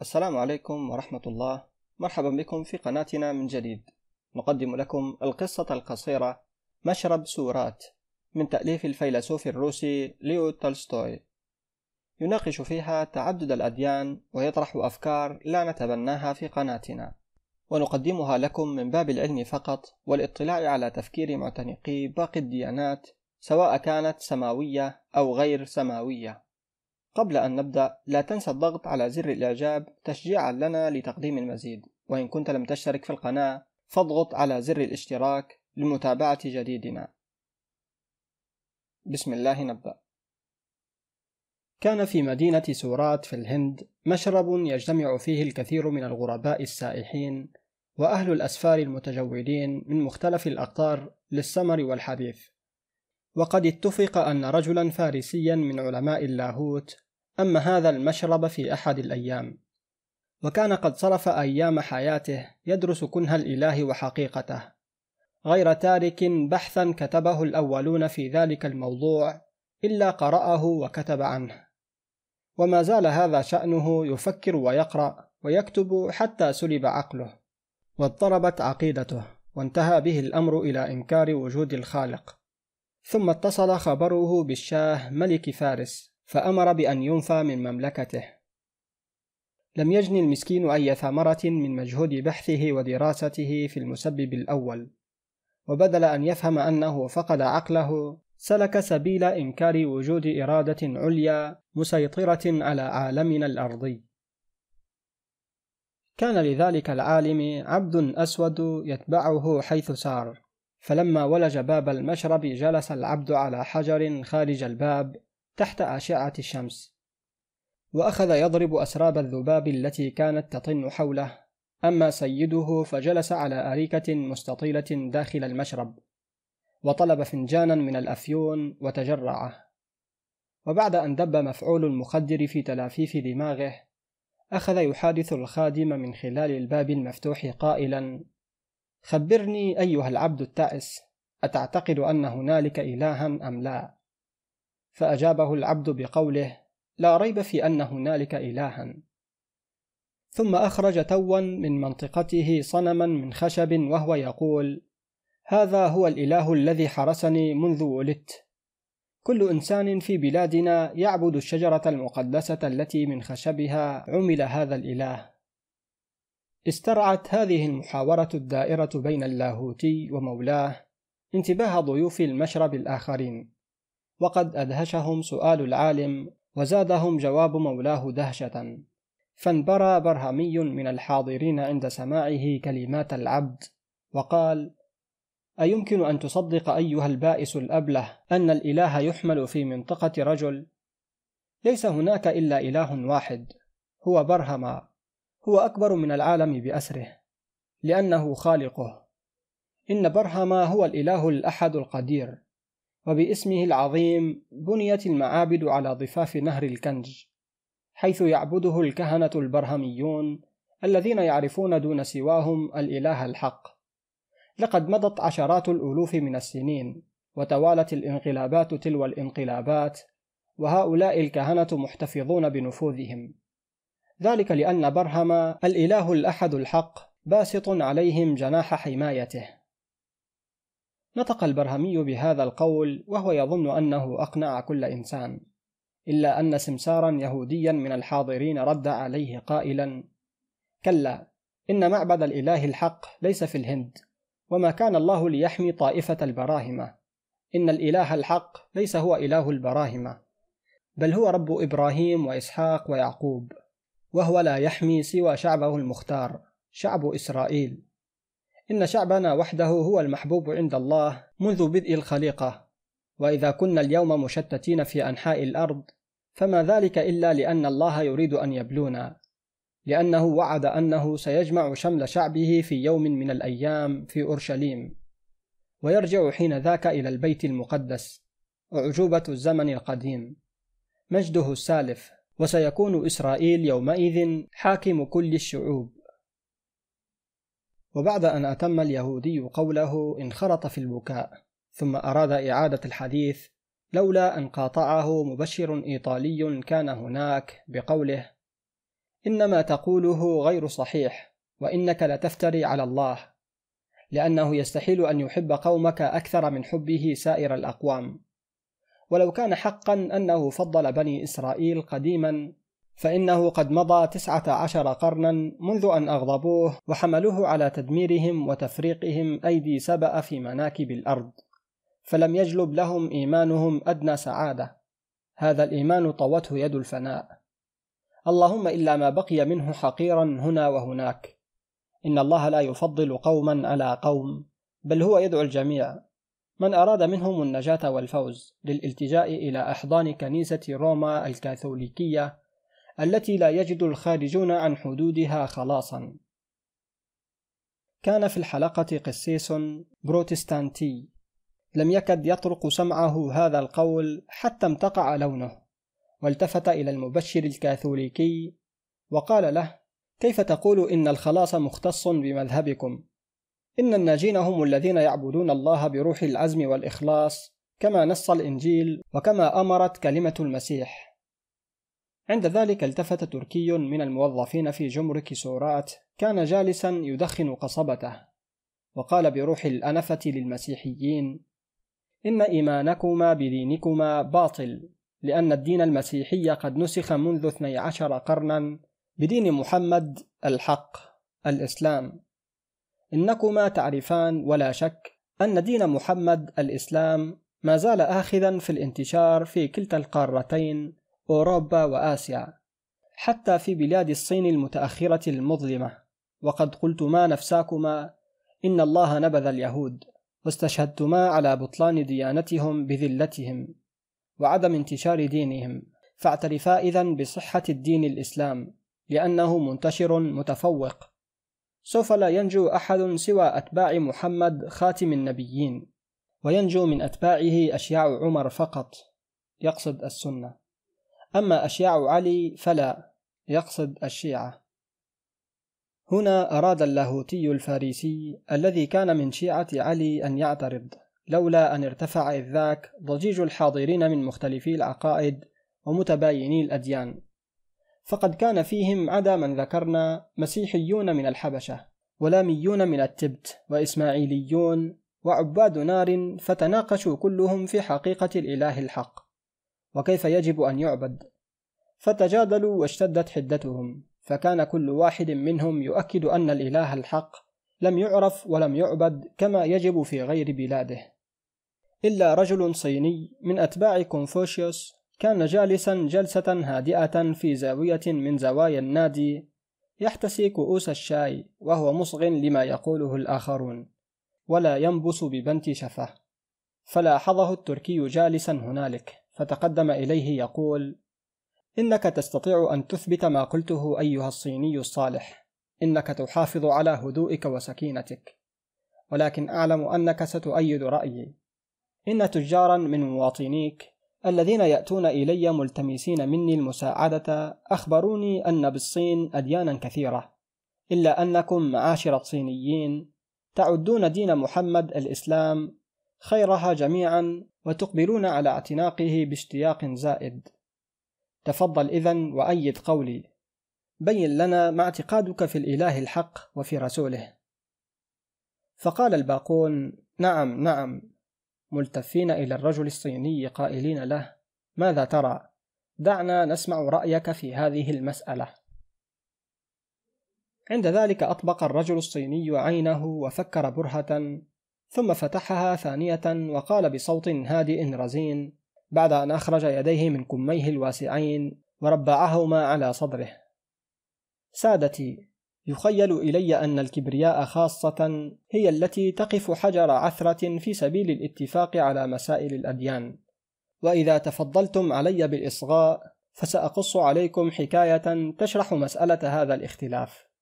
السلام عليكم ورحمة الله. مرحبا بكم في قناتنا من جديد. نقدم لكم القصة القصيرة مشرب سورات من تأليف الفيلسوف الروسي ليو تولستوي. يناقش فيها تعدد الأديان ويطرح أفكار لا نتبناها في قناتنا. ونقدمها لكم من باب العلم فقط والاطلاع على تفكير معتنقي باقي الديانات سواء كانت سماوية أو غير سماوية. قبل أن نبدأ لا تنسى الضغط على زر الإعجاب تشجيعا لنا لتقديم المزيد. وإن كنت لم تشترك في القناة فاضغط على زر الاشتراك لمتابعة جديدنا. بسم الله نبدأ. كان في مدينة سورات في الهند مشرب يجتمع فيه الكثير من الغرباء السائحين وأهل الأسفار المتجولين من مختلف الأقطار للسمر والحديث وقد اتفق أن رجلا فارسيا من علماء اللاهوت أما هذا المشرب في أحد الأيام. وكان قد صرف أيام حياته يدرس كنه الإله وحقيقته. غير تارك بحثا كتبه الأولون في ذلك الموضوع إلا قرأه وكتب عنه. وما زال هذا شأنه يفكر ويقرأ ويكتب حتى سلب عقله. واضطربت عقيدته وانتهى به الأمر إلى إنكار وجود الخالق. ثم اتصل خبره بالشاه ملك فارس. فأمر بأن ينفى من مملكته. لم يجني المسكين أي ثمرة من مجهود بحثه ودراسته في المسبب الأول وبدل أن يفهم أنه فقد عقله سلك سبيل إنكار وجود إرادة عليا مسيطرة على عالمنا الأرضي. كان لذلك العالم عبد أسود يتبعه حيث سار فلما ولج باب المشرب جلس العبد على حجر خارج الباب تحت أشعة الشمس. وأخذ يضرب أسراب الذباب التي كانت تطن حوله. أما سيده فجلس على أريكة مستطيلة داخل المشرب. وطلب فنجانا من الأفيون وتجرعه. وبعد أن دب مفعول المخدر في تلافيف دماغه أخذ يحادث الخادم من خلال الباب المفتوح قائلا خبرني أيها العبد التائس أتعتقد أن هنالك إلها أم لا؟ فأجابه العبد بقوله لا ريب في أن هنالك إلها. ثم أخرج توا من منطقته صنما من خشب وهو يقول هذا هو الإله الذي حرسني منذ ولدت. كل إنسان في بلادنا يعبد الشجرة المقدسة التي من خشبها عمل هذا الإله. استرعت هذه المحاورة الدائرة بين اللاهوتي ومولاه انتباه ضيوف المشرب الآخرين. وقد أدهشهم سؤال العالم وزادهم جواب مولاه دهشة. فانبرى برهمي من الحاضرين عند سماعه كلمات العبد وقال أيمكن أن تصدق أيها البائس الأبلة أن الإله يحمل في منطقة رجل؟ ليس هناك إلا إله واحد هو برهما هو أكبر من العالم بأسره لأنه خالقه. إن برهما هو الإله الأحد القدير. وباسمه العظيم بنيت المعابد على ضفاف نهر الكنج حيث يعبده الكهنة البرهميون الذين يعرفون دون سواهم الإله الحق. لقد مضت عشرات الألوف من السنين وتوالت الانقلابات تلو الانقلابات وهؤلاء الكهنة محتفظون بنفوذهم. ذلك لأن برهما الإله الأحد الحق باسط عليهم جناح حمايته. نطق البرهمي بهذا القول وهو يظن أنه أقنع كل إنسان إلا أن سمسارا يهوديا من الحاضرين رد عليه قائلا كلا إن معبد الإله الحق ليس في الهند وما كان الله ليحمي طائفة البراهمة إن الإله الحق ليس هو إله البراهمة بل هو رب إبراهيم وإسحاق ويعقوب وهو لا يحمي سوى شعبه المختار شعب إسرائيل. إن شعبنا وحده هو المحبوب عند الله منذ بدء الخليقة وإذا كنا اليوم مشتتين في أنحاء الأرض فما ذلك إلا لأن الله يريد أن يبلونا لأنه وعد أنه سيجمع شمل شعبه في يوم من الأيام في أورشليم ويرجع حين ذاك إلى البيت المقدس أعجوبة الزمن القديم. مجده السالف وسيكون إسرائيل يومئذ حاكم كل الشعوب. وبعد أن أتم اليهودي قوله انخرط في البكاء ثم أراد إعادة الحديث لولا أن قاطعه مبشر إيطالي كان هناك بقوله إنما تقوله غير صحيح وإنك لتفتري على الله لأنه يستحيل أن يحب قومك أكثر من حبه سائر الأقوام. ولو كان حقا أنه فضل بني إسرائيل قديما فإنه قد مضى تسعة عشر قرنا منذ أن أغضبوه وحملوه على تدميرهم وتفريقهم أيدي سبأ في مناكب الأرض فلم يجلب لهم إيمانهم أدنى سعادة. هذا الإيمان طوته يد الفناء. اللهم إلا ما بقي منه حقيرا هنا وهناك. إن الله لا يفضل قوما على قوم بل هو يدعو الجميع. من أراد منهم النجاة والفوز للالتجاء إلى أحضان كنيسة روما الكاثوليكية التي لا يجد الخارجون عن حدودها خلاصا. كان في الحلقة قسيس بروتستانتي. لم يكد يطرق سمعه هذا القول حتى امتقع لونه والتفت إلى المبشر الكاثوليكي وقال له كيف تقول إن الخلاص مختص بمذهبكم؟ إن الناجين هم الذين يعبدون الله بروح العزم والإخلاص كما نص الإنجيل وكما أمرت كلمة المسيح. عند ذلك التفت تركي من الموظفين في جمرك سورات كان جالسا يدخن قصبته وقال بروح الأنفة للمسيحيين إن إيمانكما بدينكما باطل لأن الدين المسيحي قد نسخ منذ 12 قرنا بدين محمد الحق الإسلام. إنكما تعرفان ولا شك أن دين محمد الإسلام ما زال آخذا في الانتشار في كلتا القارتين أوروبا وآسيا حتى في بلاد الصين المتأخرة المظلمة. وقد قلتما نفساكما إن الله نبذ اليهود واستشهدتما على بطلان ديانتهم بذلتهم وعدم انتشار دينهم. فاعترفا إذا بصحة الدين الإسلام لأنه منتشر متفوق. سوف لا ينجو أحد سوى أتباع محمد خاتم النبيين وينجو من أتباعه أشياع عمر فقط. يقصد السنة. أما أشياع علي فلا يقصد الشيعة. هنا أراد اللاهوتي الفارسي الذي كان من شيعة علي أن يعترض لولا أن ارتفع إذ ذاك ضجيج الحاضرين من مختلفي العقائد ومتبايني الأديان. فقد كان فيهم عدا من ذكرنا مسيحيون من الحبشة ولاميون من التبت وإسماعيليون وعباد نار فتناقشوا كلهم في حقيقة الإله الحق. وكيف يجب أن يعبد؟ فتجادلوا واشتدت حدتهم فكان كل واحد منهم يؤكد أن الإله الحق لم يعرف ولم يعبد كما يجب في غير بلاده. إلا رجل صيني من أتباع كونفوشيوس كان جالسا جلسة هادئة في زاوية من زوايا النادي يحتسي كؤوس الشاي وهو مصغ لما يقوله الآخرون ولا ينبس ببنت شفه. فلاحظه التركي جالسا هنالك. فتقدم إليه يقول إنك تستطيع أن تثبت ما قلته أيها الصيني الصالح. إنك تحافظ على هدوئك وسكينتك. ولكن أعلم أنك ستؤيد رأيي. إن تجارا من مواطنيك الذين يأتون إلي ملتمسين مني المساعدة أخبروني أن بالصين أديانا كثيرة. إلا أنكم معاشر الصينيين تعدون دين محمد الإسلام خيرها جميعا وتقبلون على اعتناقه باشتياق زائد. تفضل إذن وأيد قولي. بين لنا ما اعتقادك في الإله الحق وفي رسوله. فقال الباقون نعم نعم. ملتفين إلى الرجل الصيني قائلين له ماذا ترى؟ دعنا نسمع رأيك في هذه المسألة. عند ذلك أطبق الرجل الصيني عينه وفكر برهة ثم فتحها ثانية وقال بصوت هادئ رزين بعد أن أخرج يديه من كميه الواسعين وربعهما على صدره. سادتي يخيل إلي أن الكبرياء خاصة هي التي تقف حجر عثرة في سبيل الاتفاق على مسائل الأديان. وإذا تفضلتم علي بالإصغاء فسأقص عليكم حكاية تشرح مسألة هذا الاختلاف.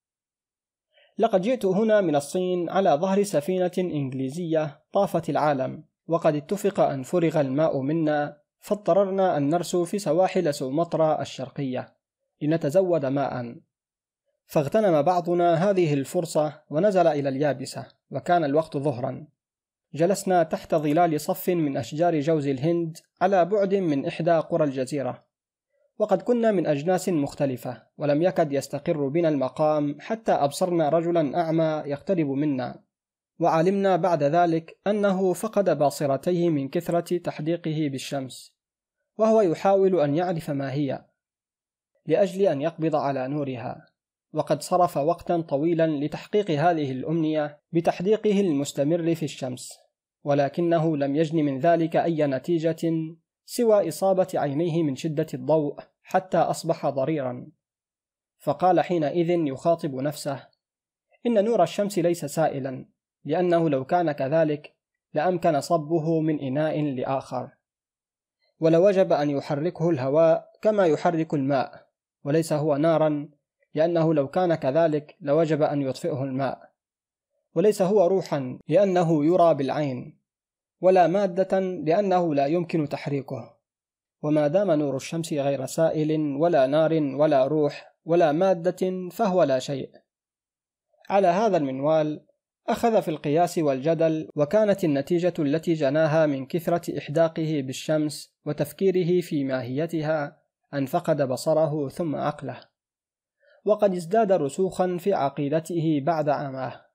لقد جئت هنا من الصين على ظهر سفينة إنجليزية طافت العالم وقد اتفق أن فرغ الماء منا فاضطررنا أن نرسو في سواحل سومطرة الشرقية لنتزود ماء. فاغتنم بعضنا هذه الفرصة ونزل إلى اليابسة وكان الوقت ظهرا. جلسنا تحت ظلال صف من أشجار جوز الهند على بعد من إحدى قرى الجزيرة. وقد كنا من أجناس مختلفة ولم يكد يستقر بنا المقام حتى أبصرنا رجلا أعمى يقترب منا. وعلمنا بعد ذلك أنه فقد باصرتيه من كثرة تحديقه بالشمس وهو يحاول أن يعرف ما هي لأجل أن يقبض على نورها. وقد صرف وقتا طويلا لتحقيق هذه الأمنية بتحديقه المستمر في الشمس ولكنه لم يجن من ذلك أي نتيجة سوى إصابة عينيه من شدة الضوء حتى أصبح ضريرا. فقال حينئذ يخاطب نفسه إن نور الشمس ليس سائلا لأنه لو كان كذلك لأمكن صبه من إناء لآخر. ولوجب أن يحركه الهواء كما يحرك الماء وليس هو نارا لأنه لو كان كذلك لوجب أن يطفئه الماء. وليس هو روحا لأنه يرى بالعين. ولا مادة لأنه لا يمكن تحريكه. وما دام نور الشمس غير سائل ولا نار ولا روح ولا مادة فهو لا شيء. على هذا المنوال أخذ في القياس والجدل وكانت النتيجة التي جناها من كثرة إحداقه بالشمس وتفكيره في ماهيتها أن فقد بصره ثم عقله. وقد ازداد رسوخا في عقيدته بعد عماه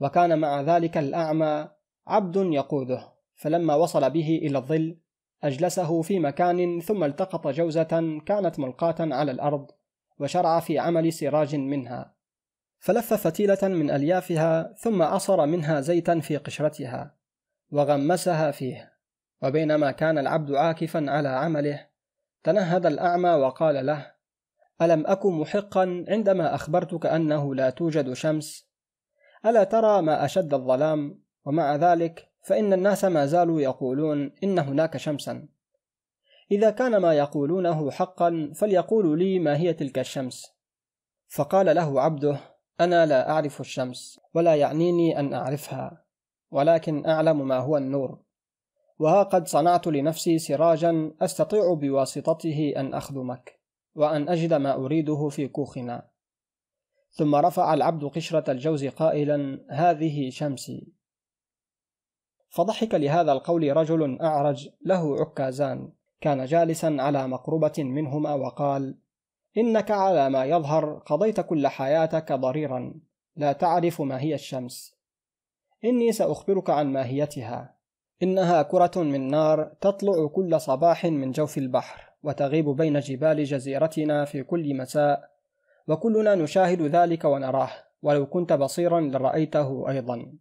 وكان مع ذلك الأعمى عبد يقوده. فلما وصل به إلى الظل أجلسه في مكان ثم التقط جوزة كانت ملقاة على الأرض وشرع في عمل سراج منها. فلف فتيلة من أليافها ثم عصر منها زيتا في قشرتها وغمسها فيه. وبينما كان العبد عاكفا على عمله تنهد الأعمى وقال له ألم أكن محقا عندما أخبرتك أنه لا توجد شمس؟ ألا ترى ما أشد الظلام؟ ومع ذلك فإن الناس ما زالوا يقولون إن هناك شمسا. إذا كان ما يقولونه حقا فليقولوا لي ما هي تلك الشمس. فقال له عبده أنا لا أعرف الشمس ولا يعنيني أن أعرفها ولكن أعلم ما هو النور. وها قد صنعت لنفسي سراجا أستطيع بواسطته أن أخدمك وأن أجد ما أريده في كوخنا. ثم رفع العبد قشرة الجوز قائلا هذه شمسي. فضحك لهذا القول رجل أعرج له عكازان كان جالسا على مقربة منهما وقال إنك على ما يظهر قضيت كل حياتك ضريرا لا تعرف ما هي الشمس. إني سأخبرك عن ماهيتها. إنها كرة من نار تطلع كل صباح من جوف البحر وتغيب بين جبال جزيرتنا في كل مساء وكلنا نشاهد ذلك ونراه ولو كنت بصيرا لرأيته أيضا.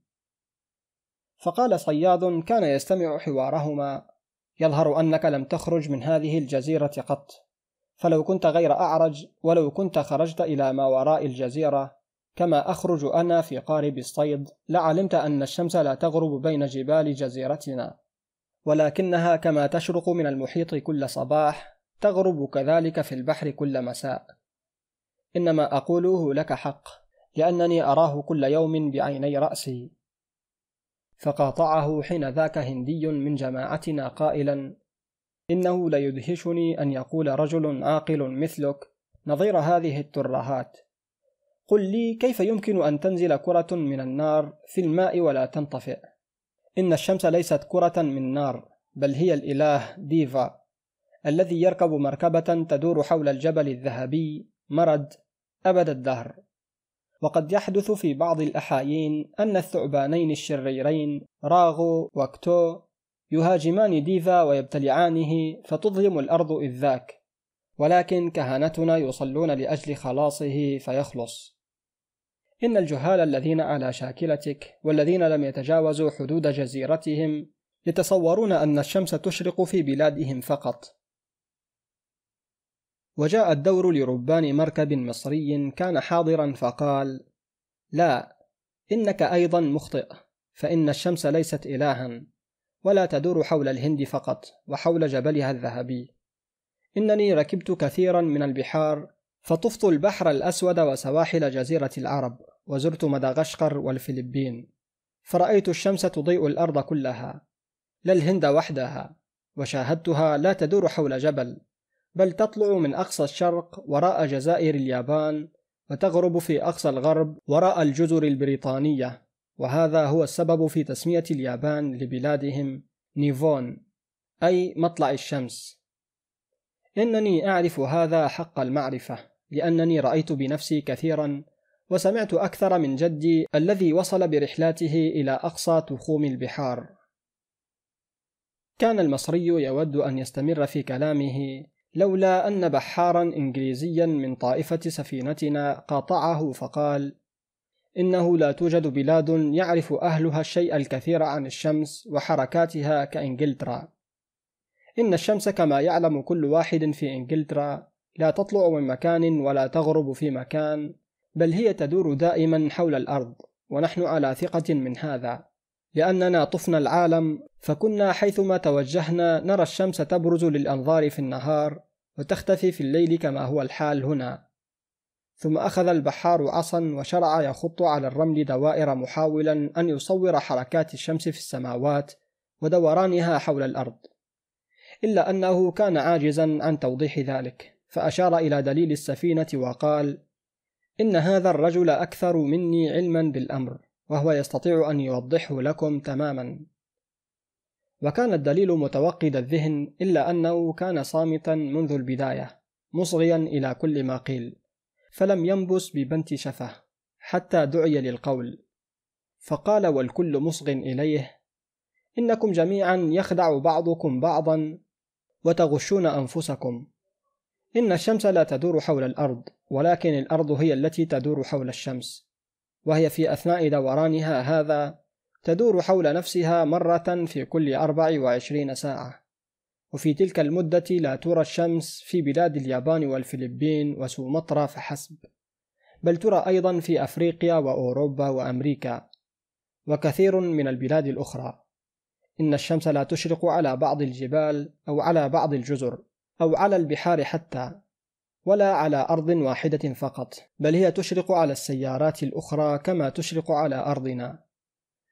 فقال صياد كان يستمع حوارهما. يظهر أنك لم تخرج من هذه الجزيرة قط. فلو كنت غير أعرج ولو كنت خرجت إلى ما وراء الجزيرة كما أخرج أنا في قارب الصيد لعلمت أن الشمس لا تغرب بين جبال جزيرتنا. ولكنها كما تشرق من المحيط كل صباح تغرب كذلك في البحر كل مساء. إنما أقوله لك حق لأنني أراه كل يوم بعيني رأسي. فقاطعه حين ذاك هندي من جماعتنا قائلا إنه ليدهشني أن يقول رجل عاقل مثلك نظير هذه الترهات. قل لي كيف يمكن أن تنزل كرة من النار في الماء ولا تنطفئ؟ إن الشمس ليست كرة من نار بل هي الإله ديفا الذي يركب مركبة تدور حول الجبل الذهبي مرد أبد الدهر. وقد يحدث في بعض الأحايين أن الثعبانين الشريرين راغو وكتو يهاجمان ديفا ويبتلعانه فتظلم الأرض إذ ذاك ولكن كهنتنا يصلون لأجل خلاصه فيخلص. إن الجهال الذين على شاكلتك والذين لم يتجاوزوا حدود جزيرتهم يتصورون أن الشمس تشرق في بلادهم فقط. وجاء الدور لربان مركب مصري كان حاضرا فقال لا إنك أيضا مخطئ فإن الشمس ليست إلها ولا تدور حول الهند فقط وحول جبلها الذهبي. إنني ركبت كثيرا من البحار فطفت البحر الأسود وسواحل جزيرة العرب وزرت مدغشقر والفلبين فرأيت الشمس تضيء الأرض كلها لا الهند وحدها وشاهدتها لا تدور حول جبل بل تطلع من أقصى الشرق وراء جزائر اليابان وتغرب في أقصى الغرب وراء الجزر البريطانية. وهذا هو السبب في تسمية اليابان لبلادهم نيفون أي مطلع الشمس. إنني أعرف هذا حق المعرفة لأنني رأيت بنفسي كثيرا وسمعت أكثر من جدي الذي وصل برحلاته إلى أقصى تخوم البحار. كان المصري يود أن يستمر في كلامه لولا أن بحارا إنجليزيا من طائفة سفينتنا قاطعه فقال إنه لا توجد بلاد يعرف أهلها الشيء الكثير عن الشمس وحركاتها كإنجلترا. إن الشمس كما يعلم كل واحد في إنجلترا لا تطلع من مكان ولا تغرب في مكان بل هي تدور دائما حول الأرض ونحن على ثقة من هذا. لأننا طفنا العالم فكنا حيثما توجهنا نرى الشمس تبرز للأنظار في النهار وتختفي في الليل كما هو الحال هنا. ثم أخذ البحار عصا وشرع يخط على الرمل دوائر محاولا أن يصور حركات الشمس في السماوات ودورانها حول الأرض. إلا أنه كان عاجزا عن توضيح ذلك فأشار إلى دليل السفينة وقال إن هذا الرجل أكثر مني علما بالأمر. وهو يستطيع أن يوضحه لكم تماما. وكان الدليل متوقد الذهن إلا أنه كان صامتا منذ البداية مصغيا إلى كل ما قيل فلم ينبس ببنت شفه حتى دعي للقول. فقال والكل مصغ إليه إنكم جميعا يخدع بعضكم بعضا وتغشون أنفسكم. إن الشمس لا تدور حول الأرض ولكن الأرض هي التي تدور حول الشمس. وهي في أثناء دورانها هذا تدور حول نفسها مرة في كل أربع وعشرين ساعة. وفي تلك المدة لا ترى الشمس في بلاد اليابان والفلبين وسومطرة فحسب بل ترى أيضا في أفريقيا وأوروبا وأمريكا وكثير من البلاد الأخرى. إن الشمس لا تشرق على بعض الجبال أو على بعض الجزر أو على البحار حتى. ولا على أرض واحدة فقط بل هي تشرق على السيارات الأخرى كما تشرق على أرضنا.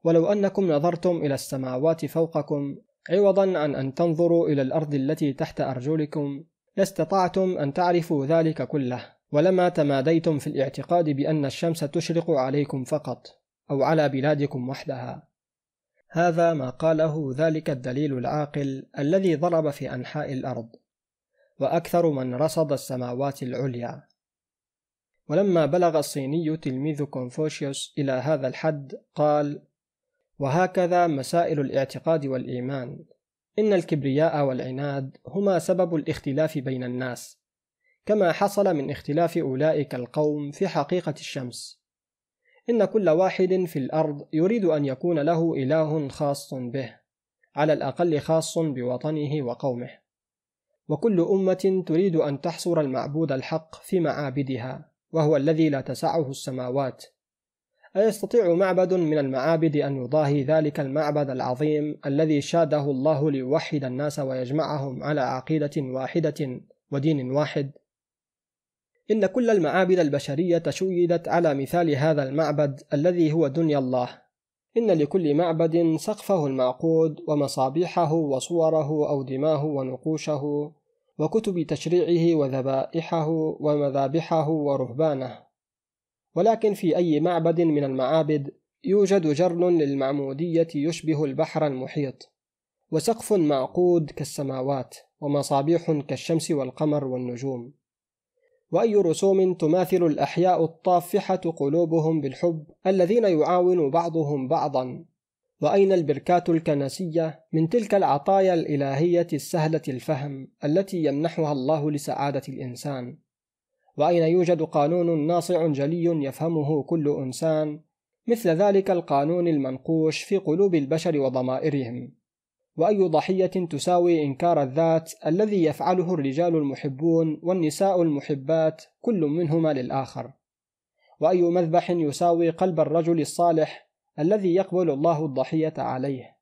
ولو أنكم نظرتم إلى السماوات فوقكم عوضا عن أن تنظروا إلى الأرض التي تحت أرجلكم لاستطعتم أن تعرفوا ذلك كله. ولما تماديتم في الاعتقاد بأن الشمس تشرق عليكم فقط أو على بلادكم وحدها. هذا ما قاله ذلك الدليل العاقل الذي ضرب في أنحاء الأرض. وأكثر من رصد السماوات العليا. ولما بلغ الصيني تلميذ كونفوشيوس إلى هذا الحد قال وهكذا مسائل الاعتقاد والإيمان. إن الكبرياء والعناد هما سبب الاختلاف بين الناس كما حصل من اختلاف أولئك القوم في حقيقة الشمس. إن كل واحد في الأرض يريد أن يكون له إله خاص به على الأقل خاص بوطنه وقومه. وكل أمة تريد أن تحصر المعبود الحق في معابدها وهو الذي لا تسعه السماوات أيستطيع معبد من المعابد أن يضاهي ذلك المعبد العظيم الذي شاده الله ليوحد الناس ويجمعهم على عقيدة واحدة ودين واحد؟ إن كل المعابد البشرية شيدت على مثال هذا المعبد الذي هو دنيا الله إن لكل معبد سقفه المعقود ومصابيحه وصوره أو دماه ونقوشه وكتب تشريعه وذبائحه ومذابحه ورهبانه. ولكن في أي معبد من المعابد يوجد جرن للمعمودية يشبه البحر المحيط وسقف معقود كالسماوات ومصابيح كالشمس والقمر والنجوم. وأي رسوم تماثل الأحياء الطافحة قلوبهم بالحب الذين يعاون بعضهم بعضا. وأين البركات الكنسية من تلك العطايا الإلهية السهلة الفهم التي يمنحها الله لسعادة الإنسان؟ وأين يوجد قانون ناصع جلي يفهمه كل إنسان؟ مثل ذلك القانون المنقوش في قلوب البشر وضمائرهم. وأي ضحية تساوي إنكار الذات الذي يفعله الرجال المحبون والنساء المحبات كل منهما للآخر. وأي مذبح يساوي قلب الرجل الصالح الذي يقبل الله الضحية عليه.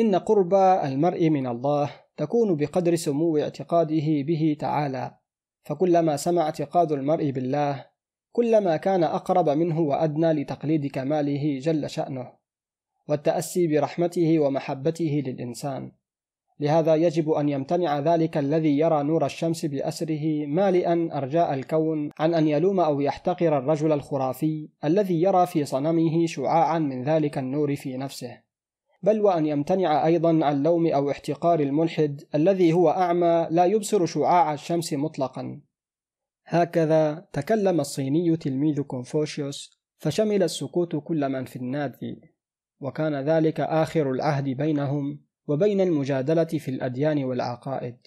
إن قرب المرء من الله تكون بقدر سمو اعتقاده به تعالى. فكلما سمع اعتقاد المرء بالله كلما كان أقرب منه وأدنى لتقليد كماله جل شأنه. والتأسي برحمته ومحبته للإنسان. لهذا يجب أن يمتنع ذلك الذي يرى نور الشمس بأسره مالئا أرجاء الكون عن أن يلوم أو يحتقر الرجل الخرافي الذي يرى في صنمه شعاعا من ذلك النور في نفسه. بل وأن يمتنع أيضا عن لوم أو احتقار الملحد الذي هو أعمى لا يبصر شعاع الشمس مطلقا. هكذا تكلم الصيني تلميذ كونفوشيوس فشمل السكوت كل من في النادي. وكان ذلك آخر العهد بينهم وبين المجادلة في الأديان والعقائد.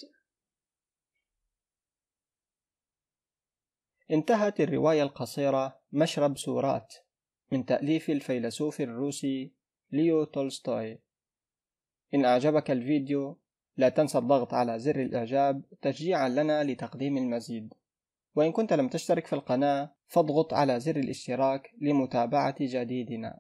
انتهت الرواية القصيرة مشرب سورات من تأليف الفيلسوف الروسي ليو تولستوي. إن أعجبك الفيديو لا تنسى الضغط على زر الإعجاب تشجيعا لنا لتقديم المزيد. وإن كنت لم تشترك في القناة فاضغط على زر الاشتراك لمتابعة جديدنا.